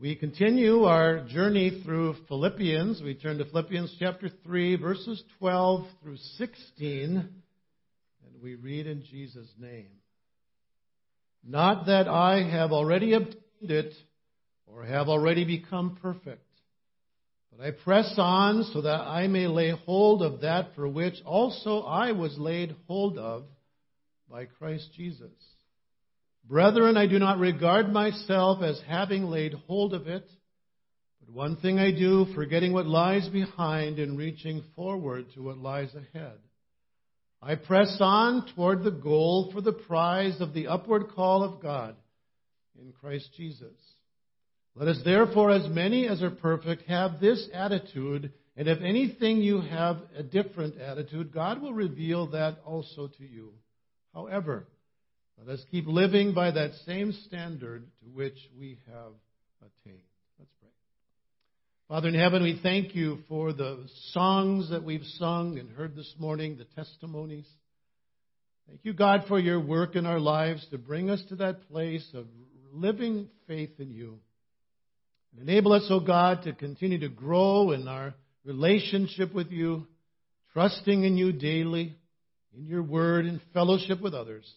We continue our journey through Philippians. We turn to Philippians chapter 3, verses 12 through 16, and we read in Jesus' name. Not that I have already obtained it or have already become perfect, but I press on so that I may lay hold of that for which also I was laid hold of by Christ Jesus. Brethren, I do not regard myself as having laid hold of it, but one thing I do, forgetting what lies behind and reaching forward to what lies ahead. I press on toward the goal for the prize of the upward call of God in Christ Jesus. Let us therefore, as many as are perfect, have this attitude, and if anything you have a different attitude, God will reveal that also to you. However, let us keep living by that same standard to which we have attained. Let's pray. Father in heaven, we thank you for the songs that we've sung and heard this morning, the testimonies. Thank you, God, for your work in our lives to bring us to that place of living faith in you. And enable us, O oh God, to continue to grow in our relationship with you, trusting in you daily, in your word, and fellowship with others.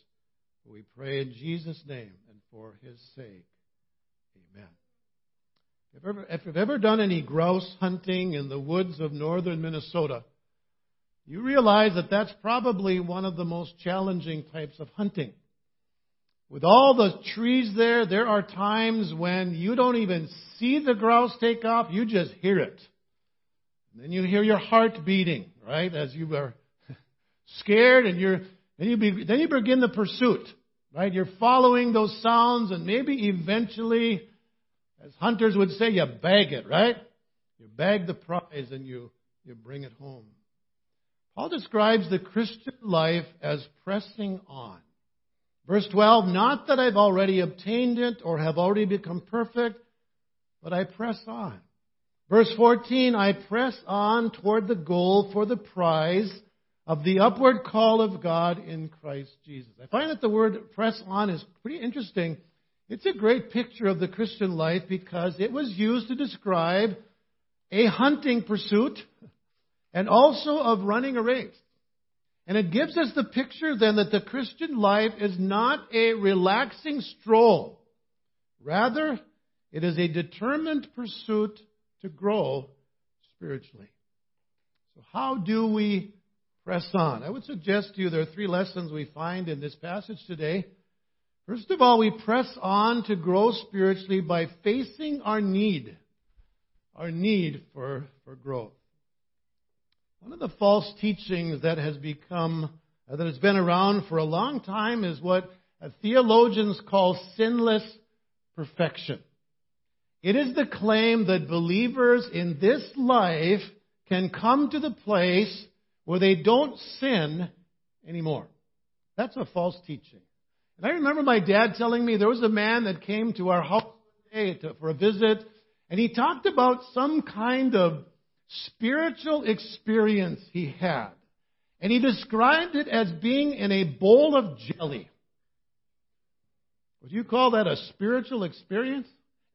We pray in Jesus' name and for his sake. Amen. If, ever, if you've ever done any grouse hunting in the woods of northern Minnesota, you realize that that's probably one of the most challenging types of hunting. With all the trees there, there are times when you don't even see the grouse take off, you just hear it. And then you hear your heart beating, right, as you are scared and you're, then you, be, then you begin the pursuit. Right? You're following those sounds and maybe eventually, as hunters would say, you bag it, right? You bag the prize and you, you bring it home. Paul describes the Christian life as pressing on. Verse 12, not that I've already obtained it or have already become perfect, but I press on. Verse 14, I press on toward the goal for the prize of the upward call of God in Christ Jesus. I find that the word press on is pretty interesting. It's a great picture of the Christian life because it was used to describe a hunting pursuit and also of running a race. And it gives us the picture then that the Christian life is not a relaxing stroll. Rather, it is a determined pursuit to grow spiritually. So how do we press on. I would suggest to you there are three lessons we find in this passage today. First of all, we press on to grow spiritually by facing our need, our need for, for growth. One of the false teachings that has become, uh, that has been around for a long time is what theologians call sinless perfection. It is the claim that believers in this life can come to the place where they don't sin anymore. That's a false teaching. And I remember my dad telling me there was a man that came to our house today for a visit, and he talked about some kind of spiritual experience he had. And he described it as being in a bowl of jelly. Would you call that a spiritual experience?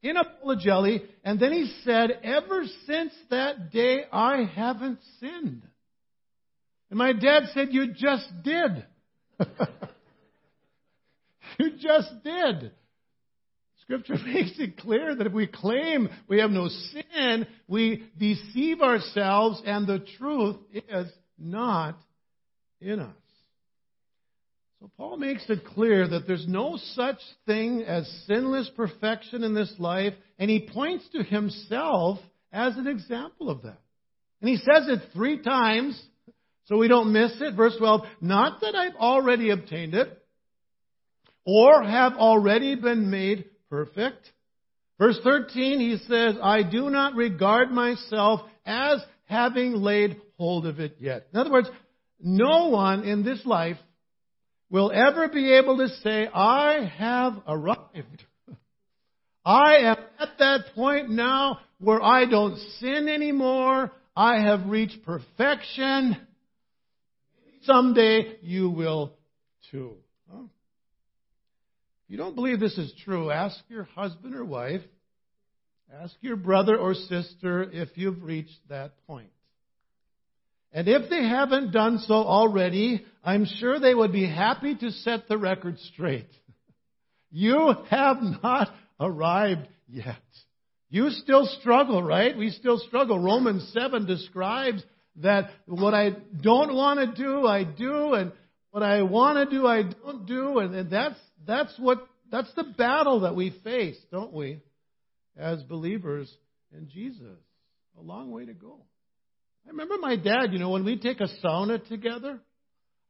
In a bowl of jelly. And then he said, ever since that day, I haven't sinned. And my dad said, You just did. you just did. Scripture makes it clear that if we claim we have no sin, we deceive ourselves and the truth is not in us. So Paul makes it clear that there's no such thing as sinless perfection in this life, and he points to himself as an example of that. And he says it three times so we don't miss it. Verse 12, not that I've already obtained it or have already been made perfect. Verse 13, he says, I do not regard myself as having laid hold of it yet. In other words, no one in this life will ever be able to say, I have arrived. I am at that point now where I don't sin anymore. I have reached perfection. Someday you will too. If you don't believe this is true, ask your husband or wife Ask your brother or sister if you've reached that point. And if they haven't done so already, I'm sure they would be happy to set the record straight. You have not arrived yet. You still struggle, right? We still struggle. Romans 7 describes that what I don't want to do, I do, and what I want to do, I don't do, and, and that's that's what that's the battle that we face, don't we, as believers in Jesus? A long way to go. I remember my dad, you know, when we take a sauna together,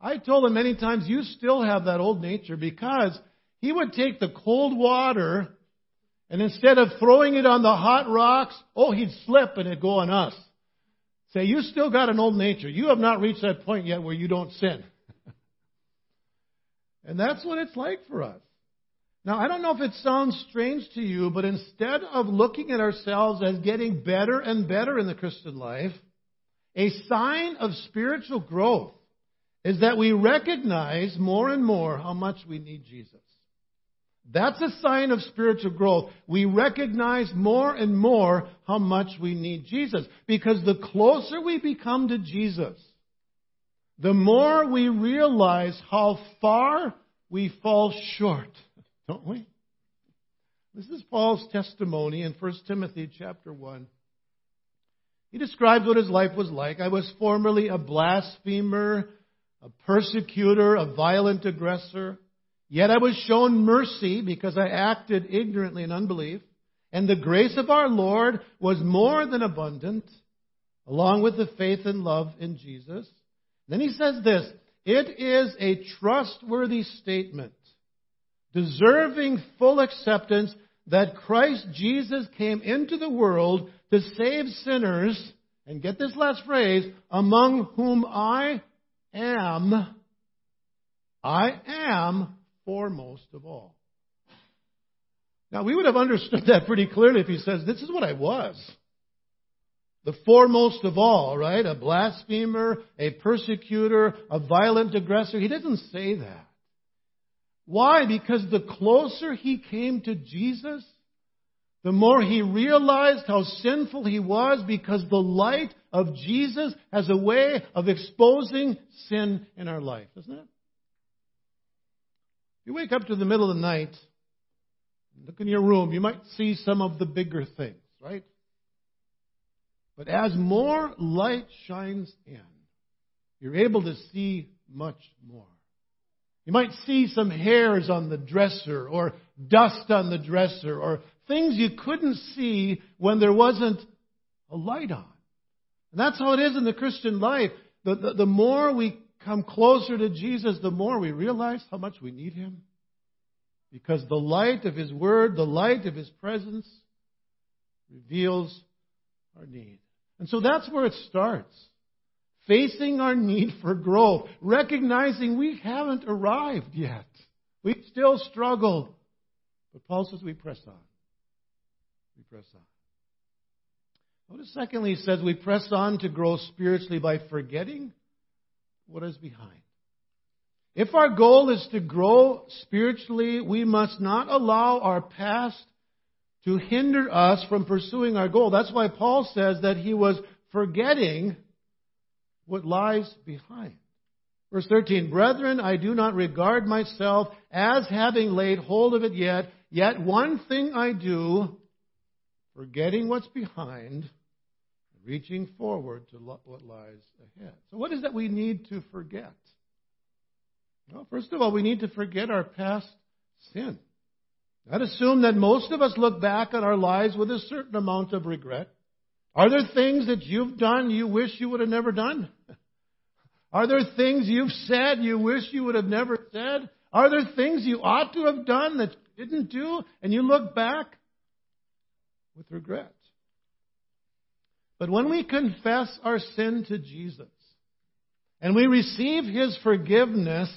I told him many times, you still have that old nature because he would take the cold water and instead of throwing it on the hot rocks, oh, he'd slip and it'd go on us. Say, you still got an old nature. You have not reached that point yet where you don't sin. and that's what it's like for us. Now, I don't know if it sounds strange to you, but instead of looking at ourselves as getting better and better in the Christian life, a sign of spiritual growth is that we recognize more and more how much we need Jesus. That's a sign of spiritual growth. We recognize more and more how much we need Jesus. Because the closer we become to Jesus, the more we realize how far we fall short, don't we? This is Paul's testimony in 1 Timothy chapter 1. He describes what his life was like. I was formerly a blasphemer, a persecutor, a violent aggressor. Yet I was shown mercy because I acted ignorantly in unbelief. And the grace of our Lord was more than abundant, along with the faith and love in Jesus. Then he says this It is a trustworthy statement, deserving full acceptance, that Christ Jesus came into the world to save sinners, and get this last phrase, among whom I am, I am foremost of all. Now, we would have understood that pretty clearly if he says, This is what I was. The foremost of all, right? A blasphemer, a persecutor, a violent aggressor. He doesn't say that. Why? Because the closer he came to Jesus, the more he realized how sinful he was because the light of Jesus has a way of exposing sin in our life, doesn't it? You wake up to the middle of the night, look in your room, you might see some of the bigger things, right? But as more light shines in, you're able to see much more. You might see some hairs on the dresser or dust on the dresser or things you couldn't see when there wasn't a light on. And that's how it is in the Christian life. The, the, the more we come closer to Jesus, the more we realize how much we need Him. Because the light of His Word, the light of His presence, reveals our need. And so that's where it starts. Facing our need for growth, recognizing we haven't arrived yet. We still struggle. But Paul says we press on. We press on. Notice, secondly, he says we press on to grow spiritually by forgetting what is behind. If our goal is to grow spiritually, we must not allow our past to hinder us from pursuing our goal. That's why Paul says that he was forgetting what lies behind. Verse 13, Brethren, I do not regard myself as having laid hold of it yet, yet one thing I do, forgetting what's behind, reaching forward to what lies ahead. So, what is that we need to forget? Well, first of all, we need to forget our past sin. I'd assume that most of us look back on our lives with a certain amount of regret. Are there things that you've done you wish you would have never done? Are there things you've said you wish you would have never said? Are there things you ought to have done that you didn't do and you look back with regret? But when we confess our sin to Jesus and we receive His forgiveness,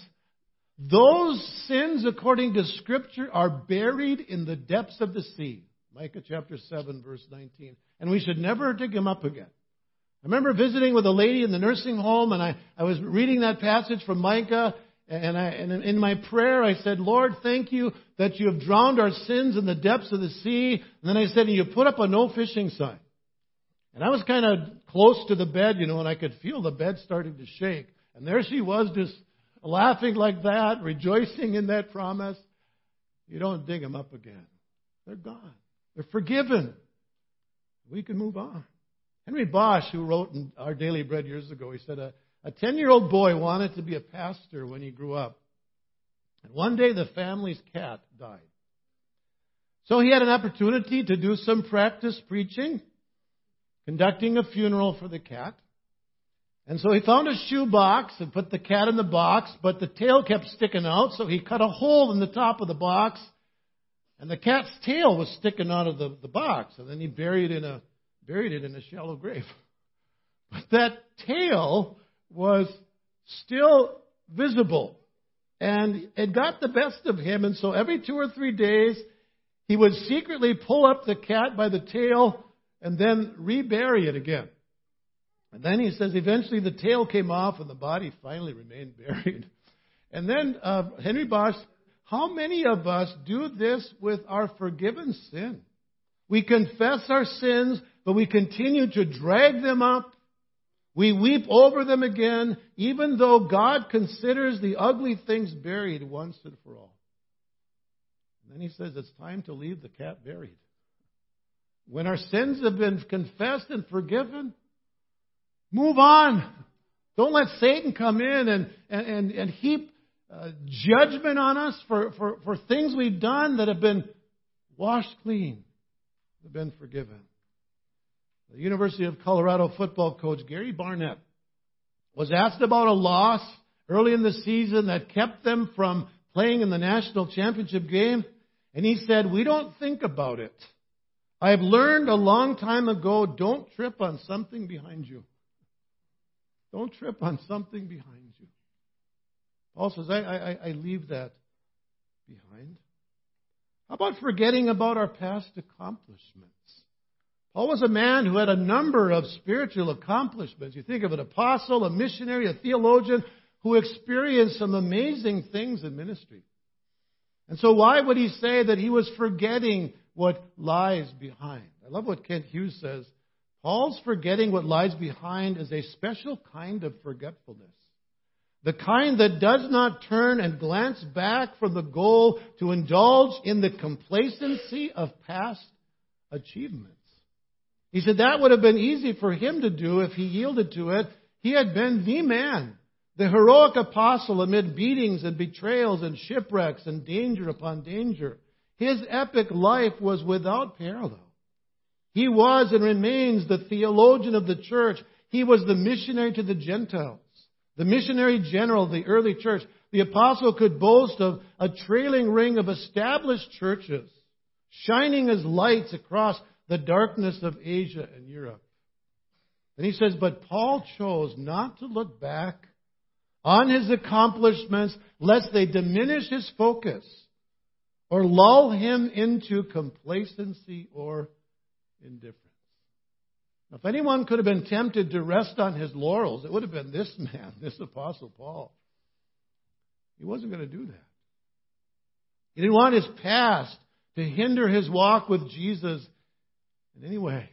those sins, according to Scripture, are buried in the depths of the sea. Micah chapter 7, verse 19. And we should never dig them up again. I remember visiting with a lady in the nursing home, and I, I was reading that passage from Micah, and, I, and in my prayer, I said, Lord, thank you that you have drowned our sins in the depths of the sea. And then I said, and you put up a no fishing sign. And I was kind of close to the bed, you know, and I could feel the bed starting to shake. And there she was, just laughing like that, rejoicing in that promise. You don't dig them up again. They're gone. They're forgiven. We can move on. Henry Bosch, who wrote in Our Daily Bread years ago, he said, a 10 year old boy wanted to be a pastor when he grew up. And one day the family's cat died. So he had an opportunity to do some practice preaching, conducting a funeral for the cat. And so he found a shoe box and put the cat in the box, but the tail kept sticking out, so he cut a hole in the top of the box, and the cat's tail was sticking out of the, the box, and then he buried in a buried it in a shallow grave. But that tail was still visible. And it got the best of him. And so every two or three days, he would secretly pull up the cat by the tail and then rebury it again. And then he says eventually the tail came off and the body finally remained buried. And then uh, Henry Bosch, how many of us do this with our forgiven sin? We confess our sins, but we continue to drag them up we weep over them again, even though God considers the ugly things buried once and for all. And then he says it's time to leave the cat buried. When our sins have been confessed and forgiven, move on. Don't let Satan come in and, and, and, heap uh, judgment on us for, for, for things we've done that have been washed clean, have been forgiven. The University of Colorado football coach Gary Barnett was asked about a loss early in the season that kept them from playing in the national championship game, and he said, We don't think about it. I've learned a long time ago don't trip on something behind you. Don't trip on something behind you. Paul says, I, I, I leave that behind. How about forgetting about our past accomplishments? Paul was a man who had a number of spiritual accomplishments. You think of an apostle, a missionary, a theologian who experienced some amazing things in ministry. And so, why would he say that he was forgetting what lies behind? I love what Kent Hughes says. Paul's forgetting what lies behind is a special kind of forgetfulness. The kind that does not turn and glance back from the goal to indulge in the complacency of past achievements. He said that would have been easy for him to do if he yielded to it. He had been the man, the heroic apostle amid beatings and betrayals and shipwrecks and danger upon danger. His epic life was without parallel. He was and remains the theologian of the church. He was the missionary to the Gentiles, the missionary general of the early church. The apostle could boast of a trailing ring of established churches, shining as lights across the darkness of Asia and Europe. And he says, But Paul chose not to look back on his accomplishments lest they diminish his focus or lull him into complacency or indifference. Now, if anyone could have been tempted to rest on his laurels, it would have been this man, this apostle Paul. He wasn't going to do that. He didn't want his past to hinder his walk with Jesus in any way.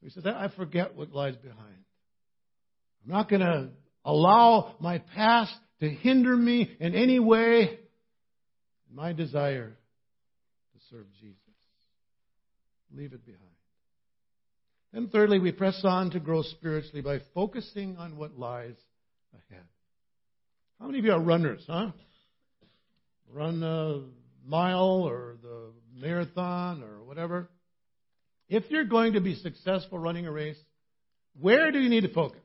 So he says, I forget what lies behind. I'm not going to allow my past to hinder me in any way. My desire to serve Jesus. Leave it behind. And thirdly, we press on to grow spiritually by focusing on what lies ahead. How many of you are runners, huh? Run a mile or the marathon or whatever. If you're going to be successful running a race, where do you need to focus?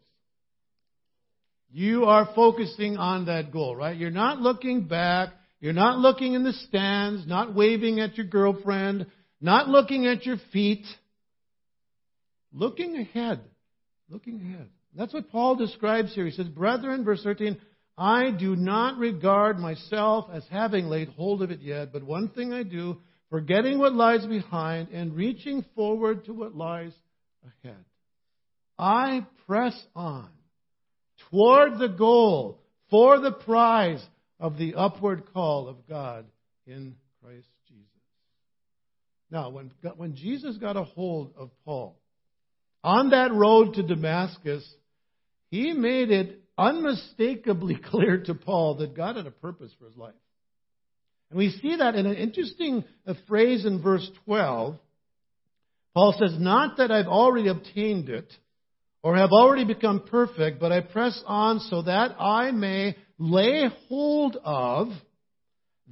You are focusing on that goal, right? You're not looking back. You're not looking in the stands, not waving at your girlfriend, not looking at your feet. Looking ahead. Looking ahead. That's what Paul describes here. He says, Brethren, verse 13, I do not regard myself as having laid hold of it yet, but one thing I do, forgetting what lies behind and reaching forward to what lies ahead. I press on toward the goal for the prize of the upward call of God in Christ Jesus. Now, when, when Jesus got a hold of Paul on that road to Damascus, he made it unmistakably clear to Paul that God had a purpose for his life. And we see that in an interesting uh, phrase in verse 12. Paul says, Not that I've already obtained it or have already become perfect, but I press on so that I may lay hold of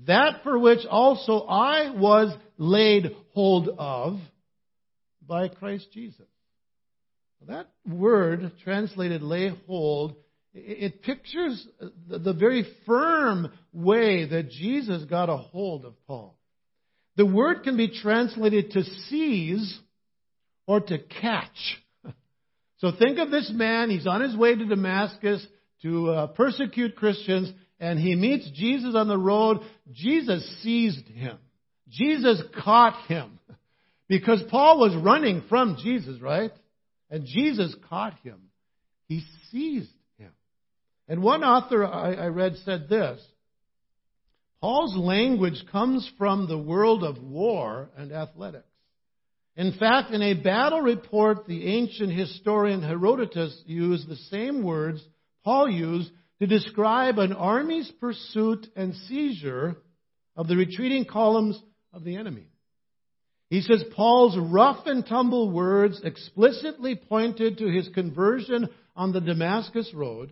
that for which also I was laid hold of by Christ Jesus. That word translated lay hold, it pictures the very firm way that Jesus got a hold of Paul. The word can be translated to seize or to catch. So think of this man, he's on his way to Damascus to uh, persecute Christians, and he meets Jesus on the road. Jesus seized him. Jesus caught him. Because Paul was running from Jesus, right? And Jesus caught him. He seized him. And one author I, I read said this Paul's language comes from the world of war and athletics. In fact, in a battle report, the ancient historian Herodotus used the same words Paul used to describe an army's pursuit and seizure of the retreating columns of the enemy. He says Paul's rough and tumble words explicitly pointed to his conversion on the Damascus road,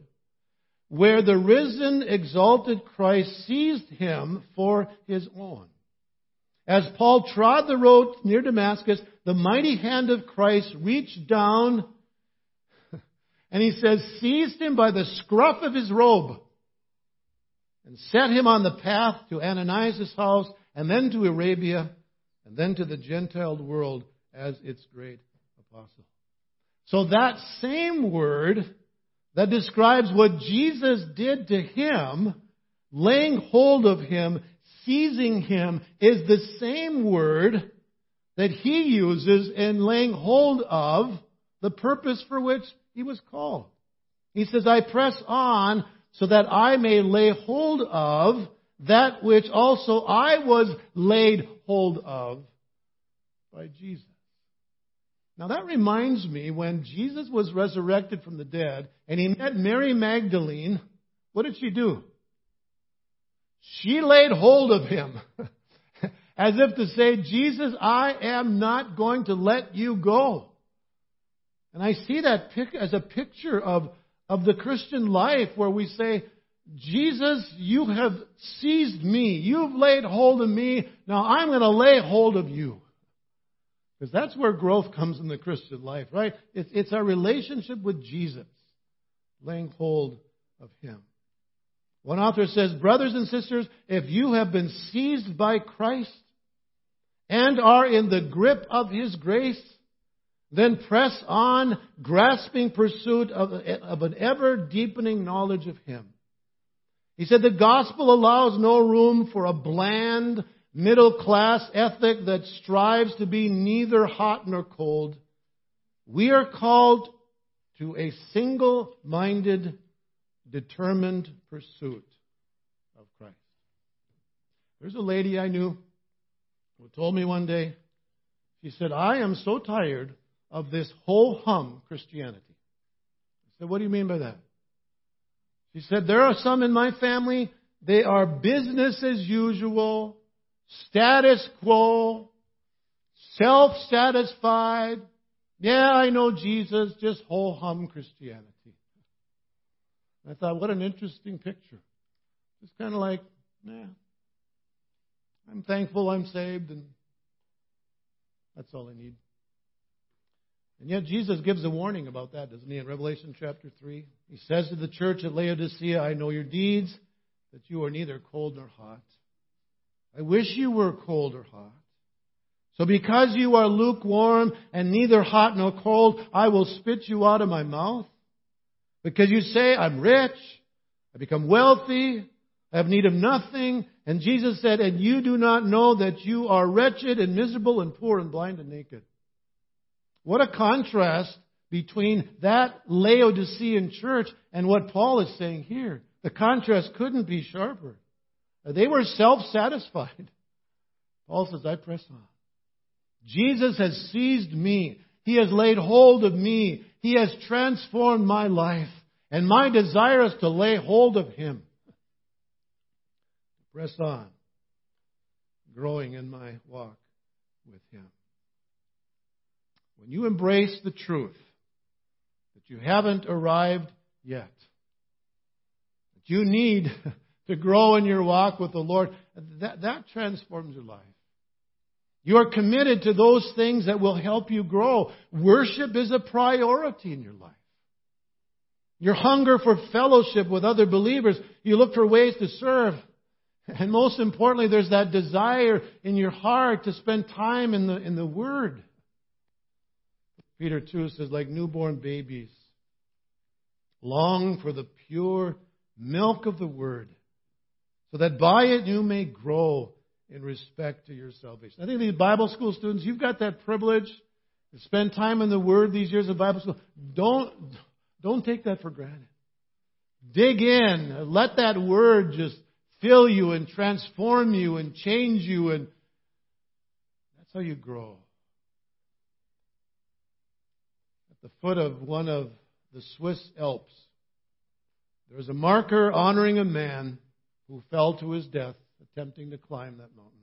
where the risen, exalted Christ seized him for his own. As Paul trod the road near Damascus, the mighty hand of Christ reached down and he says, seized him by the scruff of his robe and set him on the path to Ananias' house and then to Arabia and then to the Gentile world as its great apostle. So that same word that describes what Jesus did to him, laying hold of him, seizing him is the same word that he uses in laying hold of the purpose for which he was called. He says, I press on so that I may lay hold of that which also I was laid hold of by Jesus. Now that reminds me when Jesus was resurrected from the dead and he met Mary Magdalene, what did she do? She laid hold of him. As if to say, Jesus, I am not going to let you go. And I see that as a picture of, of the Christian life where we say, Jesus, you have seized me. You've laid hold of me. Now I'm going to lay hold of you. Because that's where growth comes in the Christian life, right? It's, it's our relationship with Jesus, laying hold of Him. One author says, Brothers and sisters, if you have been seized by Christ and are in the grip of His grace, then press on, grasping pursuit of, of an ever deepening knowledge of Him. He said the gospel allows no room for a bland, middle class ethic that strives to be neither hot nor cold. We are called to a single minded determined pursuit of Christ. There's a lady I knew who told me one day, she said, I am so tired of this whole hum Christianity. I said, What do you mean by that? She said, There are some in my family, they are business as usual, status quo, self satisfied. Yeah, I know Jesus, just whole hum Christianity. I thought, what an interesting picture. It's kind of like, yeah, I'm thankful I'm saved, and that's all I need. And yet Jesus gives a warning about that, doesn't he, in Revelation chapter 3? He says to the church at Laodicea, I know your deeds, that you are neither cold nor hot. I wish you were cold or hot. So because you are lukewarm and neither hot nor cold, I will spit you out of my mouth. Because you say, I'm rich, I become wealthy, I have need of nothing. And Jesus said, and you do not know that you are wretched and miserable and poor and blind and naked. What a contrast between that Laodicean church and what Paul is saying here. The contrast couldn't be sharper. They were self satisfied. Paul says, I press on. Jesus has seized me. He has laid hold of me. He has transformed my life. And my desire is to lay hold of Him. Press on, growing in my walk with Him. When you embrace the truth that you haven't arrived yet, that you need to grow in your walk with the Lord, that, that transforms your life. You are committed to those things that will help you grow. Worship is a priority in your life. Your hunger for fellowship with other believers, you look for ways to serve. And most importantly, there's that desire in your heart to spend time in the, in the Word. Peter 2 says, like newborn babies, long for the pure milk of the Word, so that by it you may grow in respect to your salvation. I think these Bible school students, you've got that privilege to spend time in the Word these years of Bible school. Don't, don't take that for granted. Dig in. Let that Word just fill you and transform you and change you and that's how you grow. At the foot of one of the Swiss Alps, there is a marker honoring a man who fell to his death attempting to climb that mountain.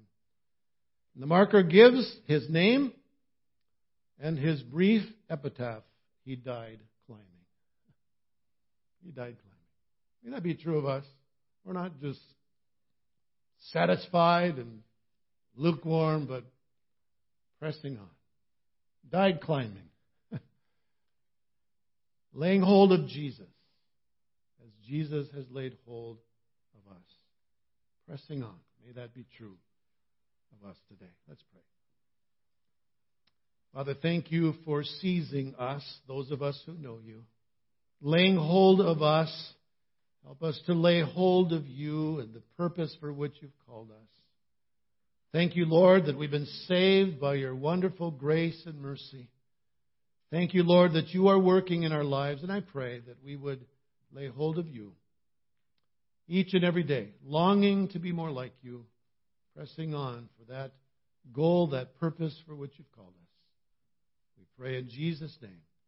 And the marker gives his name and his brief epitaph. He died climbing. He died climbing. May that be true of us? We're not just satisfied and lukewarm, but pressing on. Died climbing. Laying hold of Jesus as Jesus has laid hold of us. Pressing on. May that be true of us today. Let's pray. Father, thank you for seizing us, those of us who know you, laying hold of us Help us to lay hold of you and the purpose for which you've called us. Thank you, Lord, that we've been saved by your wonderful grace and mercy. Thank you, Lord, that you are working in our lives, and I pray that we would lay hold of you each and every day, longing to be more like you, pressing on for that goal, that purpose for which you've called us. We pray in Jesus' name.